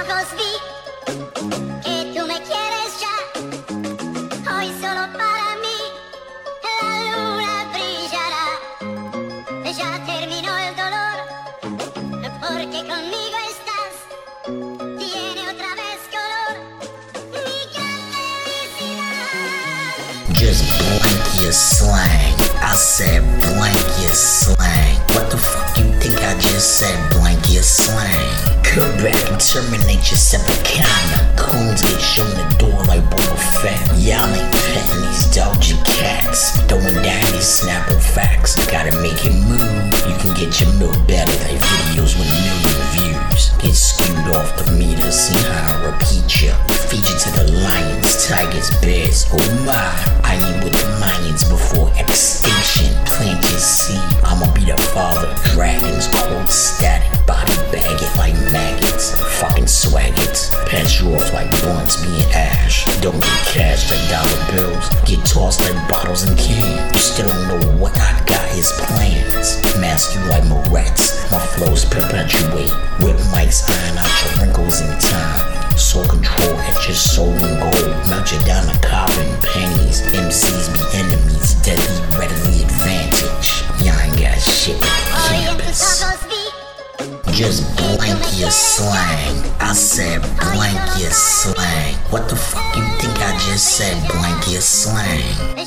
ojos vi que tú me quieres ya, hoy solo para mí la luna brillará, ya terminó el dolor, porque conmigo estás. just blanket slang. I said blanket slang. What the fuck you think I just said blanket slang? Come back and terminate your Sepulchana. Coons get shown the door like Boba Fett. Y'all ain't petting these Doja cats. Throwing down these Snapple facts. Gotta make it move. You can get your milk better than videos with a million views. Get skewed off the meter. See how I repeat ya. Feed you to the lions, tigers, bears. Oh my. Off like blunts being ash. Don't get cash like dollar bills. Get tossed like bottles and cans. You still don't know what I got his plans. Mask you like Moretz. My flows perpetuate. Whip mics iron out your wrinkles in time. Soul control at your soul and gold. Melt you down to carbon pennies. MCs be enemies. Deadly readily advantage. Y'all ain't got shit campus. Just blank your slang. I said blank your slang. What the fuck you think I just said? Blank your slang.